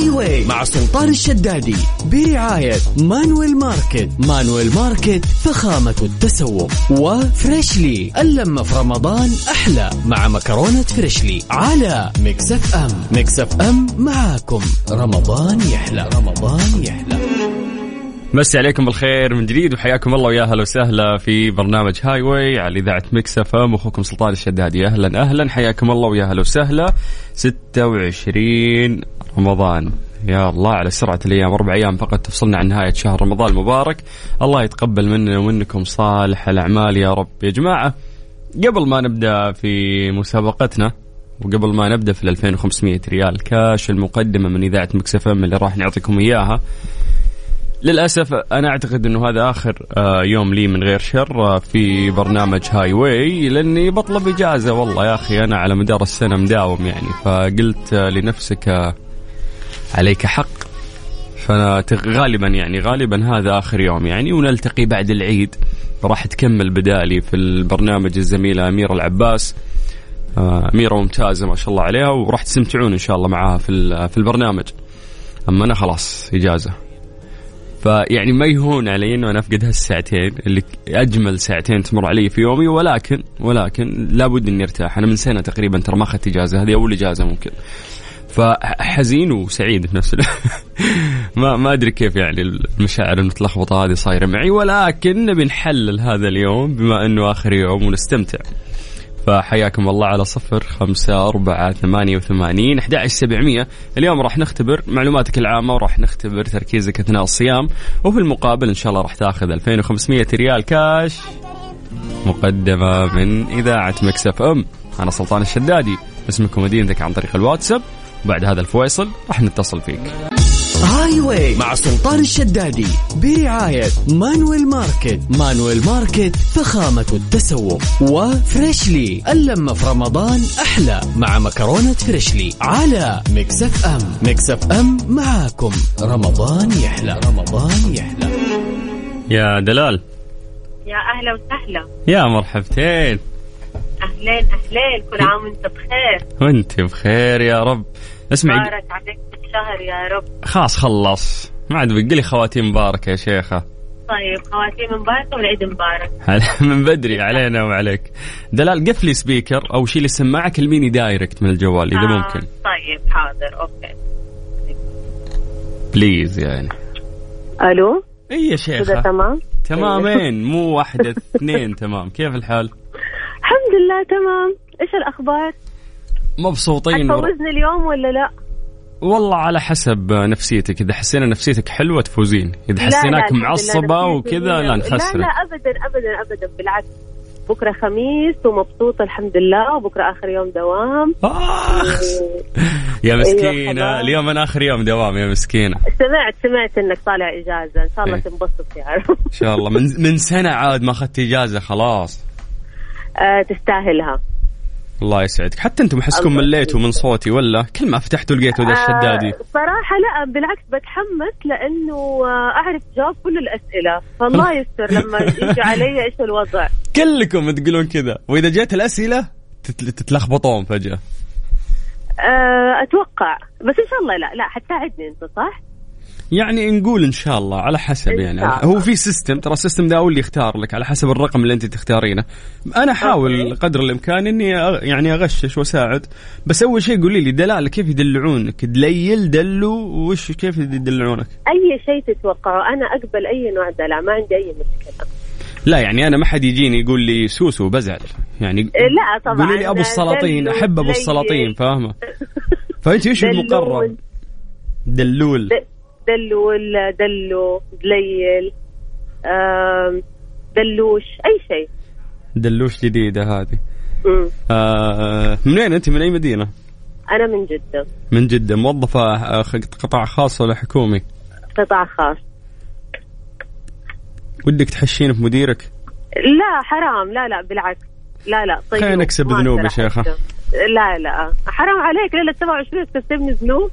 هاي واي مع سلطان الشدادي برعاية مانويل ماركت. مانويل ماركت فخامة التسوق. وفريشلي اللمة في رمضان أحلى مع مكرونة فريشلي على Mix FM. Mix FM معاكم. رمضان يحلى. رمضان يحلى. مسي عليكم بالخير من جديد وحياكم الله ويا أهلا وسهلا في برنامج هاي واي على إذاعة Mix FM. أخوكم سلطان الشدادي أهلا أهلا. حياكم الله ويا أهلا وسهلا. 26 رمضان. يا الله على سرعة الأيام أربع أيام فقط تفصلنا عن نهاية شهر رمضان المبارك. الله يتقبل مننا ومنكم صالح الأعمال يا رب. يا جماعة قبل ما نبدأ في مسابقتنا وقبل ما نبدأ في ال 2500 ريال كاش المقدمة من إذاعة Mix FM اللي راح نعطيكم إياها للأسف أنا أعتقد إنه هذا آخر آه، يوم لي من غير شر آه، في برنامج هاي واي لأني بطلب إجازة. والله يا أخي أنا على مدار السنة مداوم يعني فقلت آه، لنفسك عليك حق. فأنا غالبا يعني غالبا هذا آخر يوم يعني ونلتقي بعد العيد. راح تكمل بدالي في البرنامج الزميله اميره العباس. أميرة ممتازة ما شاء الله عليها وراح تستمتعون إن شاء الله معاها في في البرنامج. أما أنا خلاص إجازة. فيعني ما يهون علي إنه أنا أفقد هالساعتين اللي أجمل ساعتين تمر علي في يومي ولكن ولكن لابد إني أرتاح. أنا من سنة تقريبا ترى ما أخذت إجازة هذه أول إجازة ممكن. فحزين وسعيد في نفس ما ما أدري كيف يعني المشاعر المتلخبطة هذه صايرة معي ولكن نبي نحلل هذا اليوم بما أنه آخر يوم ونستمتع. فحياكم الله على صفر خمسة أربعة ثمانية وثمانين أحد سبعمية. اليوم راح نختبر معلوماتك العامة وراح نختبر تركيزك أثناء الصيام وفي المقابل إن شاء الله راح تاخذ 2500 ريال كاش مقدمة من إذاعة مكسف أم. أنا سلطان الشدادي اسمك ومدينتك عن طريق الواتساب. وبعد هذا الفويصل راح نتصل فيك. هاي واي مع سلطان الشدادي برعاية مانويل ماركت. مانويل ماركت فخامة التسوق. وفريشلي اللمة في رمضان أحلى مع مكرونة فريشلي على Mix FM. Mix FM معاكم. رمضان يحلى. رمضان يحلى. يا دلال. يا أهلا وسهلا. يا مرحبتين. أهلين أهلين كل عام وأنت بخير. وأنت بخير يا رب. اسمعي. بارك عليك الشهر يا رب. خلاص خلص. ما عاد بقي لي خواتيم مباركة يا شيخة. طيب خواتيم مباركة والعيد مبارك. من بدري علينا وعليك. دلال قفلي speaker أو شيلي السماعة كلميني direct من الجوال إذا آه ممكن. طيب حاضر okay. بليز يعني ألو؟ اي يا شيخة. تمام؟ تمامين مو واحدة اثنين تمام. كيف الحال؟ الحمد لله تمام. إيش الأخبار؟ مبسوطين. تفوزني اليوم ولا لا؟ والله على حسب نفسيتك. إذا حسينا نفسيتك حلوة تفوزين. إذا حسيناك معصبة وكذا لا نخسرك. لا لا ابدا ابدا ابدا بالعكس. بكرة خميس ومبسوطه الحمد لله. وبكرة آخر يوم دوام. آخ. يا مسكينة. اليوم أنا آخر يوم دوام يا مسكينة. سمعت سمعت إنك طالع إجازة. إن شاء الله تنبسط يا إن شاء الله. من من سنة عاد ما أخذت إجازة خلاص. تستاهلها. الله يسعدك. حتى أنتم احسكم مليتوا من صوتي ولا؟ كل ما فتحتوا لقيتوا ذا الشدادي. آه صراحة لا بالعكس بتحمس لأنه آه أعرف جواب كل الأسئلة. فالله يستر لما يجي علي إيش الوضع. كلكم تقولون كذا. وإذا جت الأسئلة تتلخبطون فجأة. آه أتوقع. بس إن شاء الله لا لا حتساعدني أنت صح؟ يعني نقول إن شاء الله على حسب يعني. هو في system ترى ال system ده هو اللي يختار لك على حسب الرقم اللي أنت تختارينه. أنا احاول. قدر الإمكان إني يعني أغشش وأساعد. بس أول شيء قولي لي دلاله كيف يدلعونك؟ دليل دلو وش كيف يدلعونك؟ أي شيء تتوقعه. أنا أقبل أي نوع دلع ما عندي أي مشكلة. لا يعني أنا ما حد يجيني يقول لي سوسو بزعل يعني لا طبعا. قولي لي أبو السلاطين أحب أبو السلاطين فاهمة؟ فأنت إيش المقرر دلول. دلول دلو دليل دلوش أي شيء. دلوش جديدة هذه. آه من وين أنت؟ من أي مدينة؟ أنا من جدة. من جدة. موظفة قطاع خاص ولا حكومي؟ قطاع خاص. ودك تحشين في مديرك لا حرام. لا لا بالعكس. لا لا طيب. خلينا نكسب ذنوب يا شيخة. لا لا. حرام عليك ليلة 27 تكسبني ذنوب.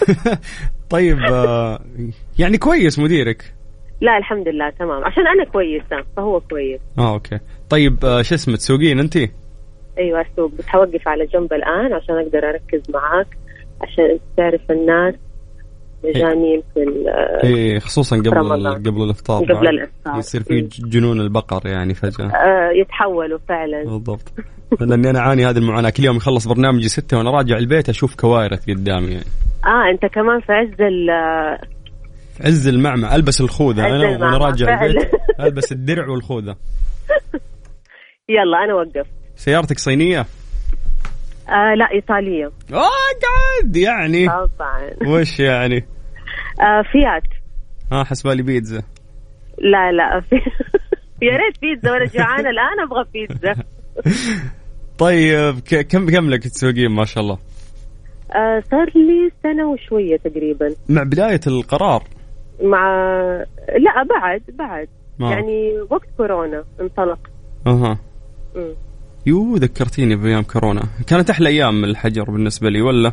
طيب آه، يعني كويس مديرك. لا الحمد لله تمام. عشان أنا كويسة فهو كويس. آه أوكي. طيب آه، شو اسمه تسوقين انت؟ أيوه اسوق بس حوقف على جنب الآن عشان أقدر أركز معاك عشان تعرف الناس. مجانين في ال- إيه خصوصا قبل رمضان. قبل الإفطار قبل بعد. الإفطار. يصير في مم. جنون البقر يعني فجأة آه، يتحولوا فعلا بالضبط لأني أنا أعاني هذه المعاناة كل يوم يخلص برنامجي ستة وأنا راجع البيت أشوف كوارث قدامي يعني آه أنت كمان في عز ال في عز المعمع ألبس الخوذة أنا وأنا راجع فعلا. البيت ألبس الدرع والخوذة يلا أنا وقفت سيارتك صينية؟ آه لا إيطالية آه قاعد يعني طبعا وش يعني؟ آه فيات. آه حسبالي بيتزا. لا لا في يا ريت بيتزا وأنا جوعانة الآن أبغى بيتزا. طيب ك- كم كم لك تسوقين؟ ما شاء الله؟ آه صار لي سنة وشوية تقريبا. مع بداية القرار. مع لا بعد بعد. ما. يعني وقت كورونا انطلق. أها. يو ذكرتيني بأيام كورونا. كانت أحلى أيام الحجر بالنسبة لي ولا؟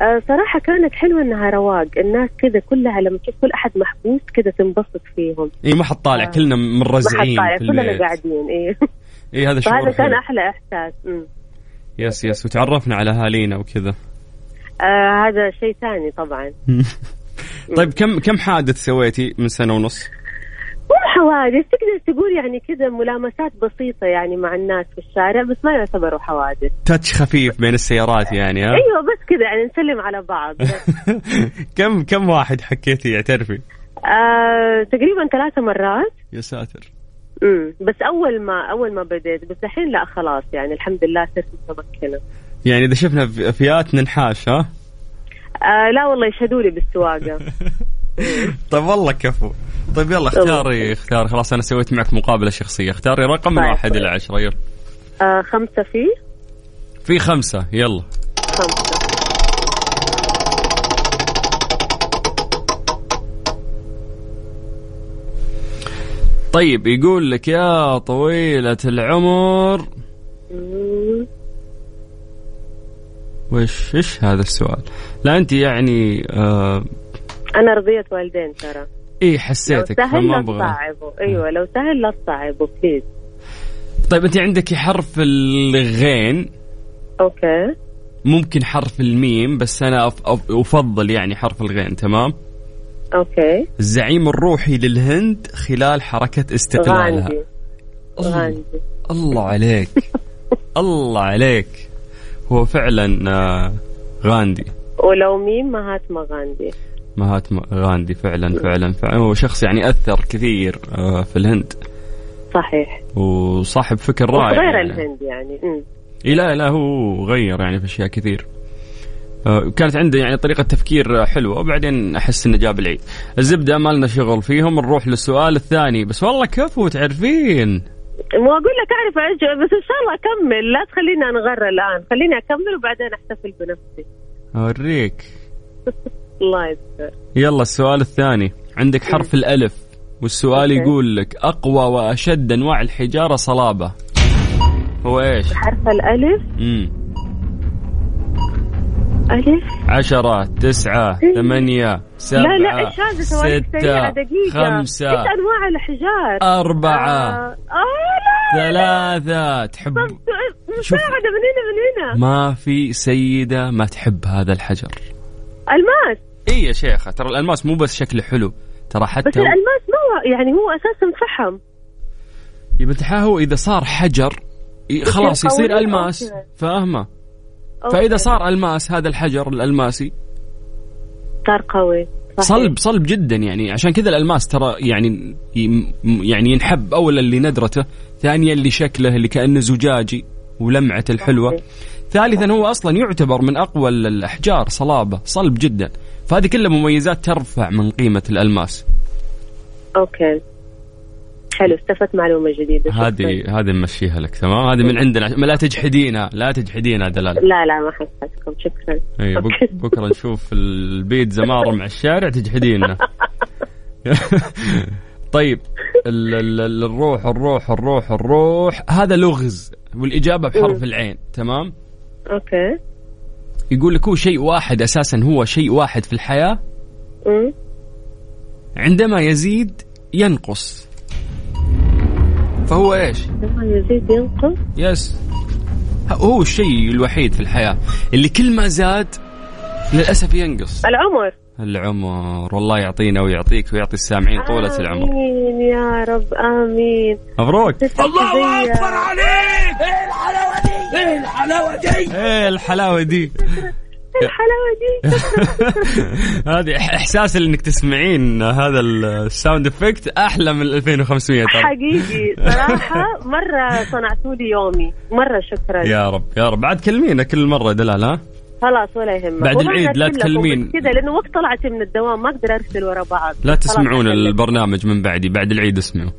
آه صراحة كانت حلوة إنها رواق الناس كذا كلها لما تشوف كل أحد محبوس كذا تنبسط فيهم إي ما حد طالع آه. كلنا ما حد طالع كلنا قاعدين إيه إي هذا شعور فهذا كان. أحلى إحساس مم. yes yes وتعرفنا على اهالينا وكذا آه هذا شيء ثاني طبعا طيب كم كم حادث سويتي من سنة ونص؟ مو حوادث تقدر تقول يعني كذا ملامسات بسيطة يعني مع الناس في الشارع بس ما يعتبروا حوادث تاتش خفيف بين السيارات يعني ها؟ أيوه بس كذا يعني نسلم على بعض. كم كم واحد حكيتي اعترفي؟ آه تقريبا ثلاثة مرات يا ساتر امم بس أول ما أول ما بديت بس الحين لا خلاص يعني الحمد لله صرت متمكنة يعني إذا شفنا فئات ننحاش ها؟ آه لا والله يشهدوا لي بالسواقة طيب والله كفو طيب يلا اختاري اختاري خلاص أنا سويت معك مقابلة شخصية. اختاري رقم من طيب. واحد إلى عشره يلا. آه خمسة فيه في خمسة. يلا. خمسة. طيب يقول لك يا طويلة العمر. وش إيش هذا السؤال؟ لا أنت يعني آه أنا رضية والدين ترى. إيه لو حسيتك سهل فما لا تصعبه أيوه لو سهل لا تصعبه please طيب انت عندك حرف الغين. okay. ممكن حرف الميم بس أنا أف أف أفضل يعني حرف الغين تمام؟ okay. الزعيم الروحي للهند خلال حركة استقلالها. غاندي. الله, غاندي. الله عليك. الله عليك. هو فعلا آه، غاندي. ولو مين مهاتما غاندي. مهاتما غاندي فعلا فعلا فعلا. هو شخص يعني أثر كثير آه، في الهند. صحيح. وصاحب فكر رائع غير يعني. الهند يعني. مم. إيه لا لا هو غير يعني في أشياء كثير. آه، كانت عنده يعني طريقة تفكير حلوة وبعدين أحس إنه جاب العيد. الزبدة ما لنا شغل فيهم نروح للسؤال الثاني. بس والله كفو تعرفين؟ مو أقول لك أعرف أرجع بس إن شاء الله أكمل. لا تخليني انغر الآن. خليني أكمل وبعدين أحتفل بنفسي. أوريك. الله يستر. يلا السؤال الثاني. عندك حرف الألف والسؤال أوكي. يقول لك أقوى وأشد أنواع الحجارة صلابة. هو إيش؟ حرف الألف؟ مم. ألف؟ عشرة تسعة ثمانية سبعة لا لا إيش هذا؟ ستة دقيقة. خمسة. إيش أنواع الأحجار؟ أربعة. آه, آه لا. ثلاثة. تحب. مساعدة من هنا من هنا. ما في سيدة ما تحب هذا الحجر. ألماس. اي يا شيخة ترى الألماس مو بس شكله حلو ترى بس حتى هو- الألماس ما هو يعني هو أساسا فحم يا بنت هو إذا صار حجر خلاص يصير. فاهمة أوكي. فإذا صار ألماس هذا الحجر الألماسي صار قوي صحيح. صلب صلب جدا يعني عشان كذا الألماس ترى يعني يعني ينحب اولا لندرته ثانيا لشكله اللي كانه زجاجي ولمعته الحلوة. ثالثا هو أصلا يعتبر من أقوى الأحجار صلابة صلب جدا فهذه كلها مميزات ترفع من قيمة الألماس. أوكي. حلو استفدت معلومة جديدة. هذه هذه نمشيها لك تمام؟ هذه من عندنا ما لا تجحدينها لا تجحدينها دلال. لا لا ما حسيتكم. شكرا. اي بك okay. بكرة نشوف البيتزا مارة مع الشارع تجحدينها طيب ال- ال- ال- الروح الروح الروح الروح. هذا لغز والإجابة بحرف. العين تمام؟ okay. يقول لك هو شيء واحد أساسا هو شيء واحد في الحياة. امم عندما يزيد ينقص. فهو إيش؟ لما يزيد ينقص. yes. هو الشيء الوحيد في الحياة. اللي كل ما زاد للأسف ينقص. العمر. العمر. والله يعطينا ويعطيك ويعطي السامعين طولة العمر. امين يا رب آمين. مبروك. الله أكبر عليك! إيه الحلاوة دي؟ الحلاوة دي؟ هذه إح- إحساس إنك تسمعين هذا ال sound effect أحلى من 2500 ترى. حقيقي. صراحة مرة صنعتوا لي يومي. مرة شكرا. يا رب يا رب. بعد كلمينا كل مرة دلال ها؟ خلاص ولا يهمك. بعد العيد لا تكلمين. كذا لأنه وقت طلعت من الدوام ما أقدر أرسل ورا بعض. لا تسمعون. البرنامج من بعدي بعد العيد اسمعوا.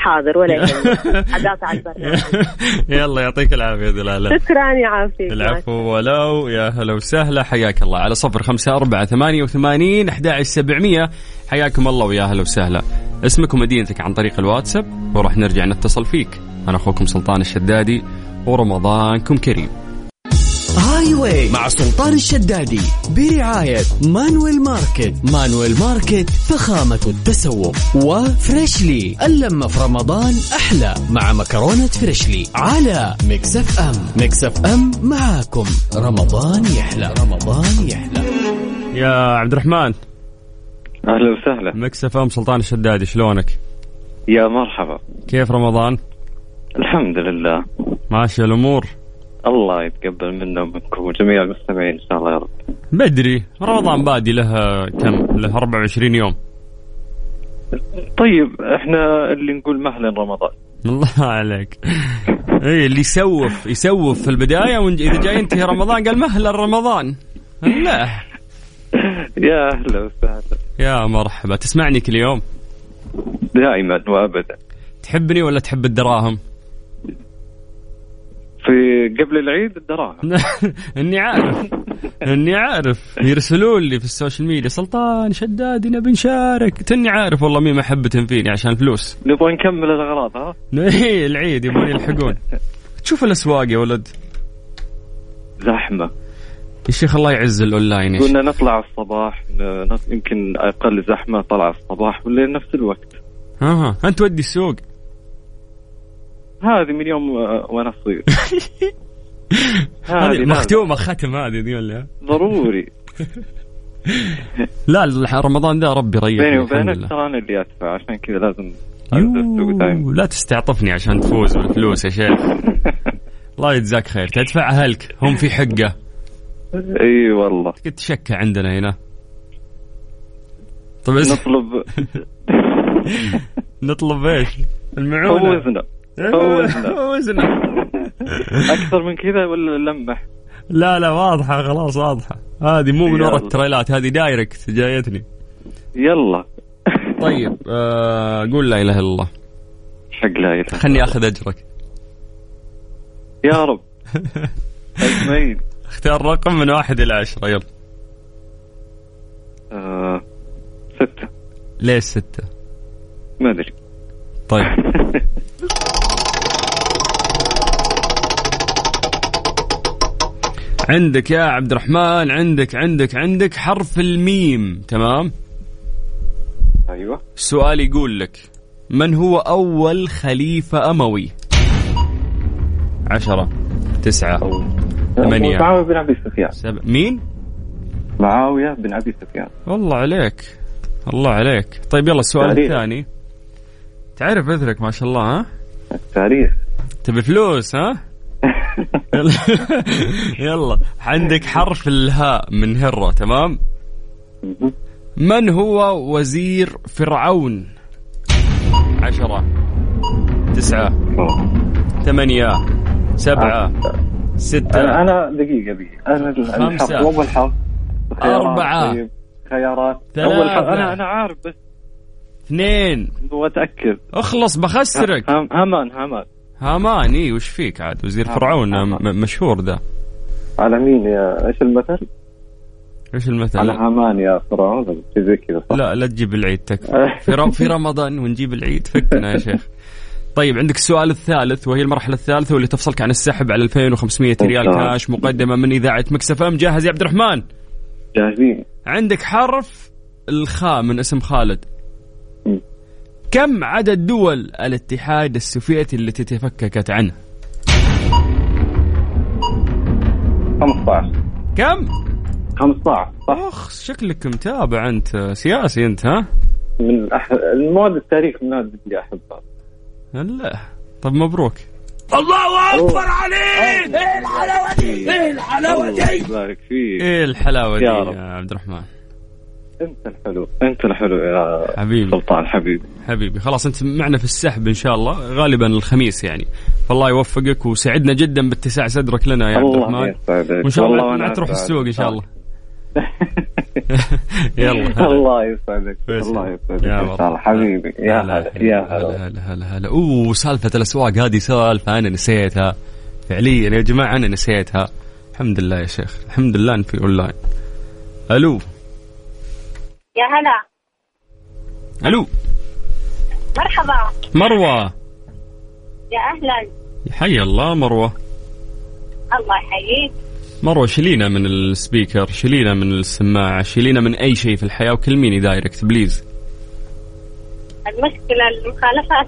حاضر ولا يهمك حقاطع البرنامج. يلا يعطيك العافية دلال شكرا يعافيك العفو ولو يا هلا وسهلا. حياك الله. على صفر خمسة أربعة ثمانية وثمانين أحد سبعمية. حياكم الله ويا هلا وسهلا. اسمك ومدينتك عن طريق الواتساب وراح نرجع نتصل فيك. أنا أخوكم سلطان الشدادي ورمضانكم كريم. Highway مع سلطان الشدادي برعاية Manuel Market. Manuel Market فخامة التسوق. و Freshly اللمة في رمضان أحلى مع مكرونة Freshly على Mix FM. Mix FM معاكم. رمضان يحلى. رمضان يحلى. يا عبد الرحمن. أهلا وسهلا. Mix FM سلطان الشدادي شلونك؟ يا مرحبا. كيف رمضان؟ الحمد لله. ماشية الأمور؟ الله يتقبل منا ومنكم وجميع المستمعين إن شاء الله يا رب. بدري رمضان بادي له كم؟ له 24 يوم. طيب إحنا اللي نقول مهلا رمضان. الله عليك. اي اللي يسوف يسوف في البداية واذا جاي ينتهي رمضان قال مهلا رمضان. لا. يا أهلا وسهلا. يا مرحبا. تسمعني كل يوم؟ دائما وابدا. تحبني ولا تحب الدراهم؟ في قبل العيد الدراهم. اني عارف. اني عارف. يرسلون لي في ال social media سلطان شدادي نبي نشارك. تراني عارف والله مي محبة فيني عشان فلوس. نبغى نكمل الأغراض ها؟ إيه العيد يبغون يلحقون. تشوف الأسواق يا ولد. زحمة. يا شيخ الله يعز الأونلاين. قلنا نطلع الصباح يمكن أقل زحمة طلع الصباح والليل نفس الوقت. ها ها أنت تودي السوق. هذه من يوم وأنا صغير. هذه. مختومة ختم هذه دي ولا؟ ضروري. لا رمضان ده ربي يريحني بيني وبينك ترى أنا اللي أدفع عشان كذا لازم لا تستعطفني عشان تفوز بالفلوس يا شيخ. الله يجزاك خير. تدفع أهلك هم في حقة. إي والله. كنت تشكى عندنا هنا. طيب نطلب. نطلب إيش؟ المعونة. فوزنا. فوزنا فوزنا أكثر من كذا ولا لمح لا لا واضحة خلاص واضحة. هذه مو من ورا يلا. التريلات هذه direct جايتني. يلا. طيب آه قول لا إله إلا الله. حق لا إله خلني آخذ أجرك. يا رب. أجمعين. اختار رقم من واحد إلى عشرة يلا. آه، ستة. ليش ستة؟ ما أدري. طيب. عندك يا عبد الرحمن عندك عندك عندك حرف الميم تمام؟ أيوه. السؤال يقول لك من هو أول خليفة أموي؟ عشرة تسعة ثمانية. معاوية بن أبي سفيان. سبع مين؟ معاوية بن أبي سفيان. والله عليك الله عليك. طيب يلا السؤال تاريخ. الثاني. تعرف اثرك ما شاء الله ها؟ التاريخ تبي فلوس ها؟ يلا. عندك حرف الهاء من هرة تمام. من هو وزير فرعون؟ عشرة. تسعة. ثمانية. سبعة. ستة. أنا دقيقة دقيقة. أنا ال- الحرف. أول حرف. أربعة. طيب. خيارات. ثلاثة. أول حرف. أنا أنا عارف بس اثنين. اتاكد اخلص بخسرك. هم- هامان هامان اي وش فيك عاد وزير هامان. فرعون هامان. م- مشهور ذا على مين يا إيش المثل؟ إيش المثل على هامان يا فرعون زي كذا؟ لا لا تجيب العيد تكفى في في رمضان ونجيب العيد فكنا يا شيخ طيب عندك السؤال الثالث وهي المرحلة الثالثة واللي تفصلك عن السحب على 2500 ريال. كاش مقدمة من إذاعة Mix FM جاهز يا عبد الرحمن جاهزين عندك حرف الخاء من اسم خالد. كم عدد دول الاتحاد السوفيتي التي تفككت عنه؟ 15 كم؟ 15 صح. أخ شكلك متابع أنت سياسي أنت ها؟ من أح... المواد التاريخ من المواد اللي احبها لا طب مبروك. الله أكبر عليك! إيه الحلاوة دي؟ إيه الحلاوه دي يبارك فيك. إيه الحلاوة دي يا. عبد الرحمن؟ انت الحلو انت الحلو يا حبيبي. سلطان حبيبي. حبيبي خلاص انت معنا في السحب إن شاء الله غالبا الخميس يعني. فالله يوفقك وسعدنا جدا باتساع صدرك لنا يا عبد الرحمن. وإن شاء الله ما تروح. السوق إن شاء الله. يلا. الله يسعدك. الله يسعدك يا إن مرحبا. شاء الله. حبيبي يا هلا يا هلا هلا. هلا هلا هلا. أوه سالفة الأسواق هذه سالفة أنا نسيتها. فعليا يا جماعة أنا نسيتها. الحمد لله يا شيخ الحمد لله إن في أونلاين. ألو. يا هلا. ألو. مرحبا. مروة. يا أهلا. حي الله مروة. الله يحييك. مروة شيلينا من ال speaker شيلينا من السماعة شيلينا من أي شيء في الحياة وكلميني direct please المشكلة المخالفات.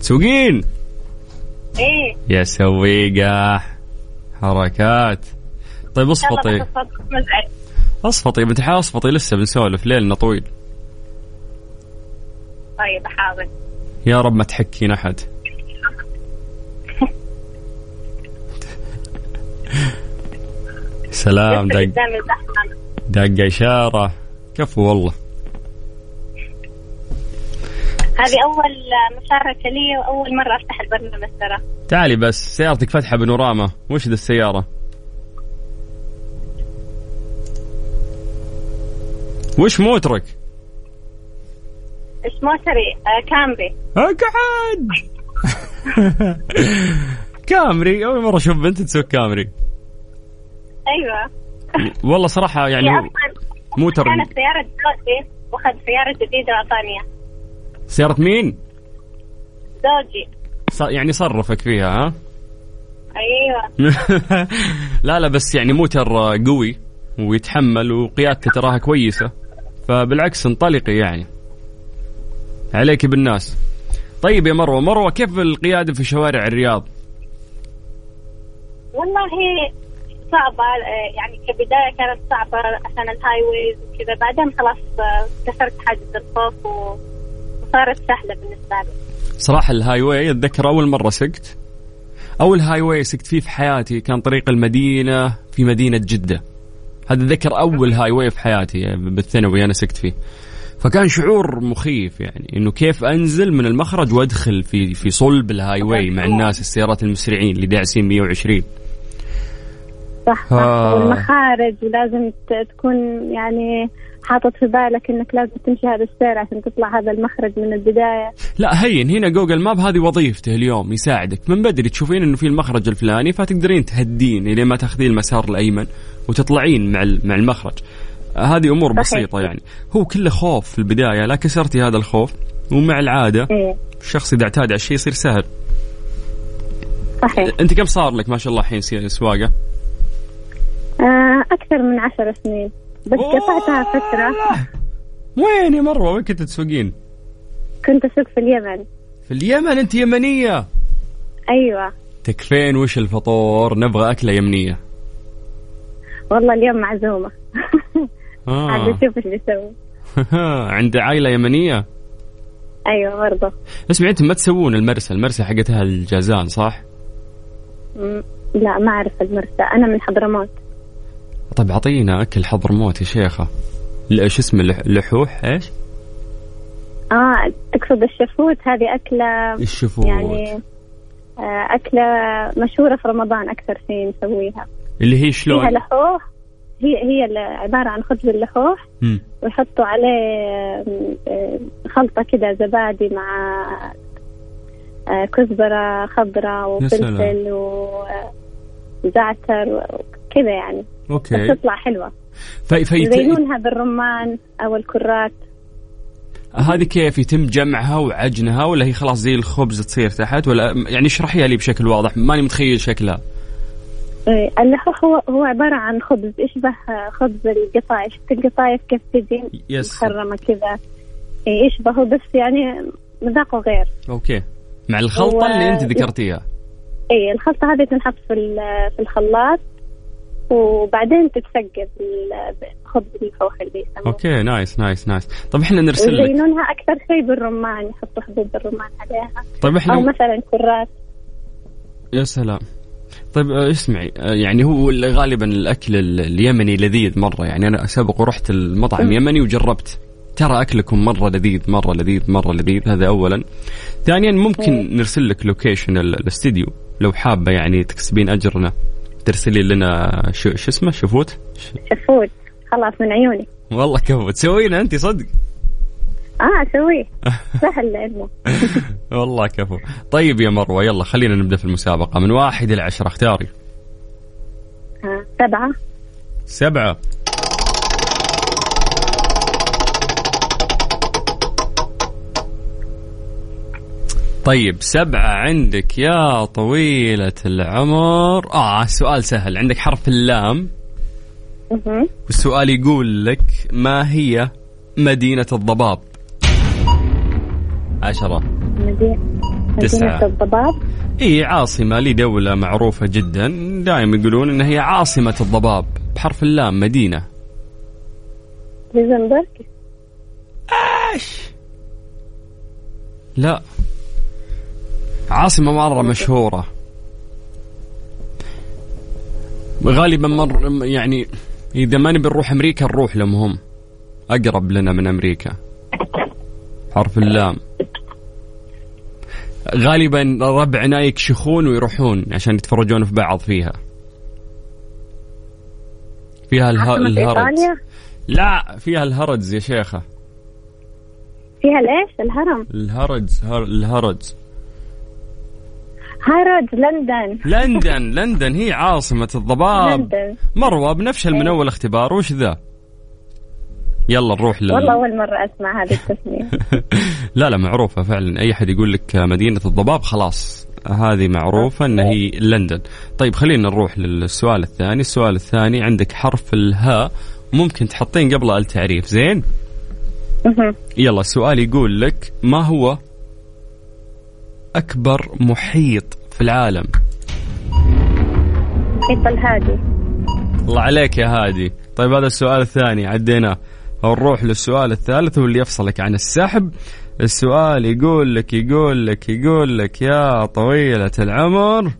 تسوقين؟ إيه. يا سويقة. حركات. طيب اصفطي اصفطي بنت حا اصفطي لسه بنسولف ليلنا طويل. طيب أحاول. يا رب ما تحكين أحد. سلام دق دق إشارة. كفو والله. هذه أول مشاركة لي وأول مرة أفتح البرنامج ترى. تعالي بس سيارتك فاتحه بنورامة. وش ذا السيارة؟ وش موترك؟ إيش موتري؟ آه كامري. اقعد كامري. أول مرة أشوف بنت تسوق كامري. أيوه. والله صراحة يعني موتر. كانت سيارة زوجي واخذ سيارة جديدة واعطاني إياها. سيارة مين؟ زوجي. يعني صرفك فيها ها؟ أيوه. لا لا بس يعني موتر قوي ويتحمل وقيادته تراها كويسة. فبالعكس انطلقي يعني. عليك بالناس. طيب يا مروة مروة كيف القيادة في شوارع الرياض؟ والله صعبة يعني كبداية كانت صعبة عشان ال highways وكذا بعدين خلاص آه، كسرت حاجز الخوف وصارت سهلة بالنسبة لي. صراحة ال highway أتذكر أول مرة سقت. أول highway سقت فيه في حياتي كان طريق المدينة في مدينة جدة. هذا ذكر أول highway في حياتي بالثانوي أنا سقت فيه. فكان شعور مخيف يعني إنه كيف أنزل من المخرج وأدخل في في صلب ال highway مع الناس السيارات المسرعين اللي داعسين 120 صح صح. آه. والمخارج ولازم تكون يعني حاطط في بالك إنك لازم تمشي هذا السير عشان تطلع هذا المخرج من البداية. لا هين هنا جوجل ماب هذه وظيفته اليوم يساعدك. من بدري تشوفين إنه في المخرج الفلاني فتقدرين تهدين الين ما تاخذين المسار الأيمن وتطلعين مع مع المخرج. هذه أمور صحيح. بسيطة يعني. هو كله خوف في البداية لا كسرتي هذا الخوف. ومع العادة إيه. الشخص إذا اعتاد على الشيء يصير سهل. صحيح. أنت كم صار لك؟ ما شاء الله الحين سواقه آه أكثر من عشر سنين. بس. قطعتها فترة. وين يا مروة؟ وين كنت تسوقين؟ كنت أسوق في اليمن. في اليمن؟ أنت يمنية؟ أيوة. تكفين وش الفطور؟ نبغى أكلة يمنية. والله اليوم معزومة. عاد آه. نشوف إيش بيسوي عند عائلة يمنية؟ أيوة برضه اسمعي أنتم ما تسوون المرسى. المرسى حقتها الجازان صح؟ لا ما أعرف المرسى. أنا من حضرموت. طيب أعطينا أكل حضرموت يا شيخة. إيش اسمه؟ لح- لحوح؟ إيش؟ آه تقصد الشفوت. هذه أكلة الشفوت. يعني آه أكلة مشهورة في رمضان أكثر شيء نسويها. اللي هي فيها شلون لحوح. هي هي عبارة عن خبز اللحوح. مم. ويحطوا عليه آم، خلطة كده زبادي مع آه، كزبرة خضراء. وفلفل وزعتر وكذا يعني. بس أوكي تطلع حلوة. في في يزينونها بالرمان أو الكرات هذه كيف؟ يتم جمعها وعجنها ولا هي خلاص زي الخبز تصير تحت ولا يعني اشرحيها لي بشكل واضح ماني متخيل شكلها. إيه، اللحوح هو هو عبارة عن خبز يشبه خبز القطايف شفت القطايف كيف تجي مخرمة كذا. إيه، يشبهه بس يعني مذاقه غير okay. مع الخلطة و- اللي أنت ذكرتيها. اي الخلطة هذه تنحط في في الخلاط. وبعدين تتسقى بالخبز اللحوح اللي يسموه okay nice nice nice طيب إحنا نرسل لك. ويزينونها أكثر شيء بالرمان يحطوا حبوب الرمان عليها. طيب أو إحنا مثلا كراث يا سلام. طيب آه، اسمعي آه، يعني هو ال- غالبا الأكل ال- اليمني لذيذ مرة. يعني أنا سبق ورحت المطعم يمني وجربت. ترى أكلكم مرة لذيذ مرة لذيذ مرة لذيذ. هذا اولا. ثانيا ممكن نرسل لك location ال- الاستديو لو حابة يعني تكسبين أجرنا. ترسلي لنا شو, شو اسمه؟ شفوت. شفوت. خلاص من عيوني. والله كفو. تسوينا أنت صدق؟ آه اسويه سهل لأنه. والله كفو. طيب يا مروة يلا خلينا نبدأ في المسابقة. من واحد إلى عشرة اختاري. آه. سبعة. سبعة. طيب سبعة عندك يا طويلة العمر. آه سؤال سهل. عندك حرف اللام. والسؤال يقول لك ما هي مدينة الضباب؟ عشرة. مدينة تسعة. مدينة الضباب؟ إي عاصمة لدولة معروفة جدا. دائما يقولون إن هي عاصمة الضباب. بحرف اللام مدينة. لوزنبرغ إيش؟ لا. عاصمة مرة مشهورة. غالبا مر يعني إذا ما نبي نروح أمريكا نروح لهم هم. أقرب لنا من أمريكا. حرف اللام. غالبا ربعنا يكشخون ويروحون عشان يتفرجون في بعض فيها. فيها اله... عاصمة الهرج. لا فيها الهرج يا شيخة. فيها الايش الهرم. الهرج هر... هارد لندن. لندن لندن هي عاصمة الضباب. لندن. مروة بنفشل من أول اختبار وش ذا؟ يلا نروح لل... والله أول مرة أسمع هذه التسمية لا لا معروفة فعلا. أي حد يقول لك مدينة الضباب خلاص هذه معروفة أن هي لندن. طيب خلينا نروح للسؤال الثاني. السؤال الثاني عندك حرف الهاء ممكن تحطين قبله التعريف زين. يلا السؤال يقول لك ما هو أكبر محيط في العالم. محيط الهادي. الله عليك يا هادي. طيب هذا السؤال الثاني. عديناه نروح للسؤال الثالث واللي يفصلك عن السحب. السؤال يقول لك يقول لك يقول لك يا طويلة العمر.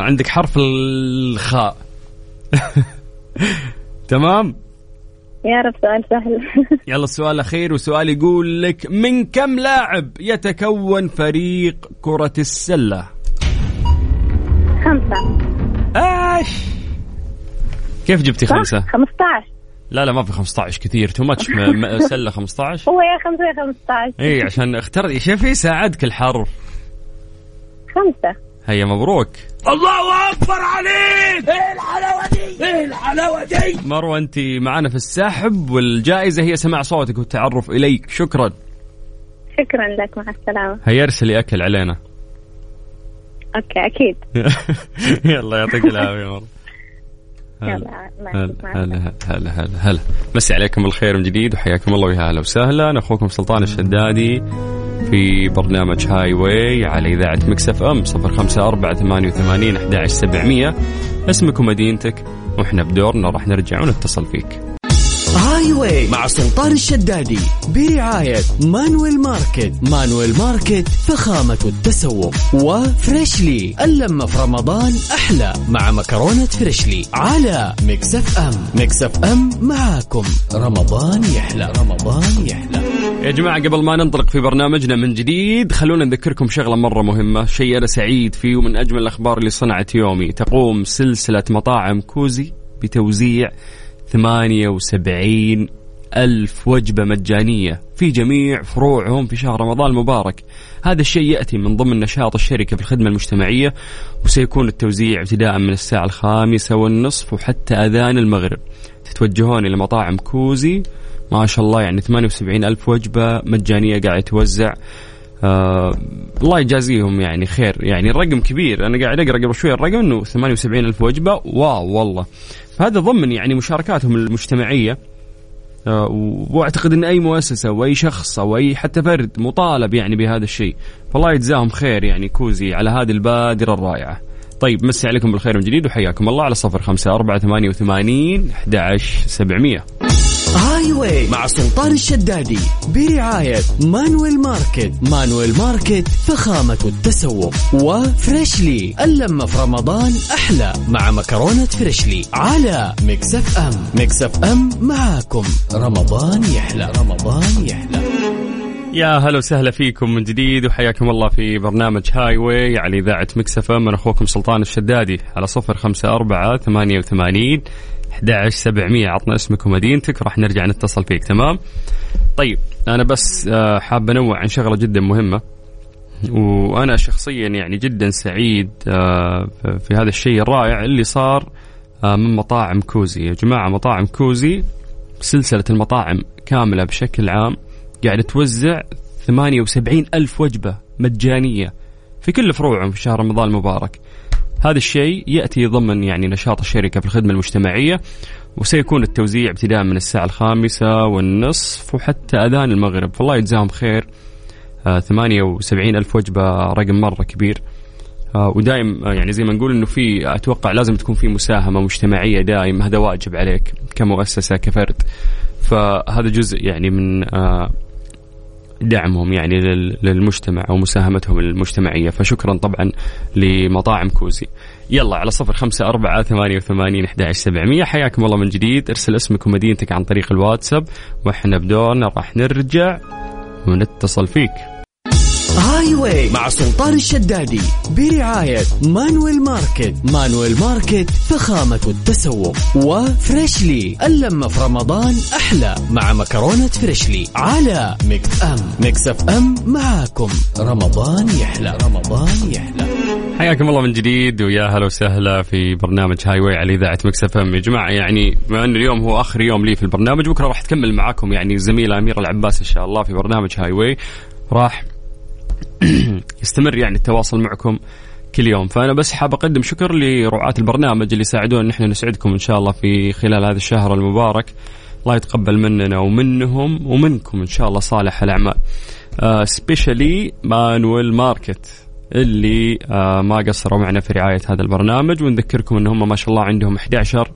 عندك حرف الخاء. تمام؟ يا رب سؤال سهل. يلا السؤال الأخير وسؤال يقول لك من كم لاعب يتكون فريق كرة السلة؟ خمسة. إيش؟ كيف جبتي؟ خمسة؟ 15 لا لا ما في 15 كثير. تو ماتش سلة 15 هو يا خمسة يا 15 إي عشان اختار شوفي ساعدك الحرف خمسة. هيا مبروك. الله أكبر عليك! إيه الحلاوة دي؟ إيه الحلاوة دي؟ مروة أنت معنا في السحب والجائزة هي سماع صوتك والتعرف إليك. شكرا. شكرا لك مع السلامة. هيا ارسلي أكل علينا. okay أكيد. يلا يعطيك العافية مروة. هلا هلا هلا هلا هلا. مسي عليكم الخير من جديد وحياكم الله ويا هلا وسهلا. أخوكم سلطان الشدادي. في برنامج Highway على إذاعة Mix FM 054 88 11700 اسمك ومدينتك وإحنا بدورنا راح نرجع ونتصل فيك. Highway مع سلطان الشدادي برعاية مانويل ماركت. مانويل ماركت فخامة التسوق. وفريشلي اللمة في رمضان أحلى. مع مكرونة فريشلي على Mix FM Mix FM معاكم. رمضان يحلى رمضان يحلى. يا جماعة قبل ما ننطلق في برنامجنا من جديد خلونا نذكركم شغلة مرة مهمة. شيء أنا سعيد فيه ومن أجمل الأخبار اللي صنعت يومي. تقوم سلسلة مطاعم كوزي بتوزيع 78 ألف وجبة مجانية في جميع فروعهم في شهر رمضان المبارك. هذا الشيء يأتي من ضمن نشاط الشركة في الخدمة المجتمعية وسيكون التوزيع ابتداء من الساعة الخامسة والنصف وحتى أذان المغرب. تتوجهون إلى مطاعم كوزي. ما شاء الله يعني 78 ألف وجبة مجانية قاعد يتوزع. آه الله يجازيهم يعني خير. يعني الرقم كبير. أنا قاعد أقرأ قبل شوي الرقم أنه 78 ألف وجبة. واو والله. فهذا ضمن يعني مشاركاتهم المجتمعية. آه، واعتقد إن أي مؤسسة وأي شخص أو أي حتى فرد مطالب يعني بهذا الشيء. فالله يجزاهم خير يعني كوزي على هذه البادرة الرائعة. طيب مسي عليكم بالخير من جديد وحياكم الله على صفر خمسة أربعة ثمانية وثمانين أحد سبعمية. هاي واي مع سلطان الشدادي برعاية مانويل ماركت. مانويل ماركت فخامة التسوق وفريشلي. اللمة في رمضان أحلى مع مكرونة فريشلي على Mix FM. Mix FM معاكم. رمضان يحلى رمضان يحلى. يا هلا وسهلا فيكم من جديد وحياكم الله في برنامج هاي واي على إذاعة مكسفة من أخوكم سلطان الشدادي على صفر خمسة أربعة ثمانية وثمانين 11700 عطنا اسمك ومدينتك راح نرجع نتصل فيك تمام؟ طيب أنا بس آه، حاب أنوع عن شغلة جدا مهمة وأنا شخصيا يعني جدا سعيد آه، في هذا الشيء الرائع اللي صار آه، من مطاعم كوزي. يا جماعة مطاعم كوزي سلسلة المطاعم كاملة بشكل عام قاعدة توزع 78 ألف وجبة مجانية في كل فروعهم في شهر رمضان المبارك. هذا الشيء يأتي ضمن يعني نشاط الشركة في الخدمة المجتمعية وسيكون التوزيع ابتداء من الساعة الخامسة والنصف وحتى أذان المغرب. فالله يجزاهم خير. آه 78 ألف وجبة رقم مرة كبير. آه ودائم آه يعني زي ما نقول إنه في أتوقع لازم تكون في مساهمة مجتمعية دائم هذا واجب عليك كمؤسسة كفرد. فهذا جزء يعني من آه دعمهم يعني للمجتمع أو مساهمتهم المجتمعية. فشكرا طبعا لمطاعم كوزي. يلا على صفر خمسة أربعة ثمانية وثمانين أحد سبعمية. حياكم الله من جديد. ارسل اسمك ومدينتك عن طريق الواتساب. وإحنا بدورنا راح نرجع ونتصل فيك. هاي واي مع سلطان الشدادي برعاية مانويل ماركت. مانويل ماركت فخامة التسوق. وفريشلي اللمة في رمضان أحلى مع مكرونة فريشلي على Mix FM. Mix FM معاكم. رمضان يحلى. رمضان يحلى. حياكم الله من جديد ويا هلا وسهلا في برنامج Highway على إذاعة Mix FM. يا جماعة يعني بما إنه اليوم هو آخر يوم لي في البرنامج بكرة راح تكمل معاكم يعني الزميله أميرة العباس إن شاء الله في برنامج Highway. راح يستمر يعني التواصل معكم كل يوم. فأنا بس حاب أقدم شكر لرعاة البرنامج اللي ساعدونا ان إحنا نسعدكم إن شاء الله في خلال هذا الشهر المبارك. الله يتقبل مننا ومنهم ومنكم إن شاء الله صالح الأعمال. specially مانويل ماركت اللي uh, ما قصروا معنا في رعاية هذا البرنامج. ونذكركم إن هم ما شاء الله عندهم 11 آه،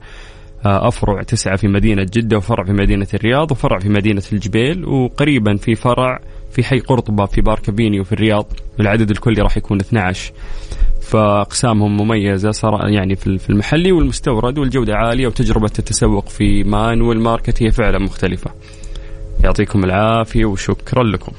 أفرع تسعة في مدينة جدة وفرع في مدينة الرياض وفرع في مدينة الجبيل وقريبا في فرع في حي قرطبة في بارك avenue في الرياض العدد الكلي راح يكون 12 فأقسامهم مميزة صار يعني في المحلي والمستورد والجودة عالية وتجربة التسوق في مانويل ماركت هي فعلا مختلفة. يعطيكم العافية وشكرا لكم.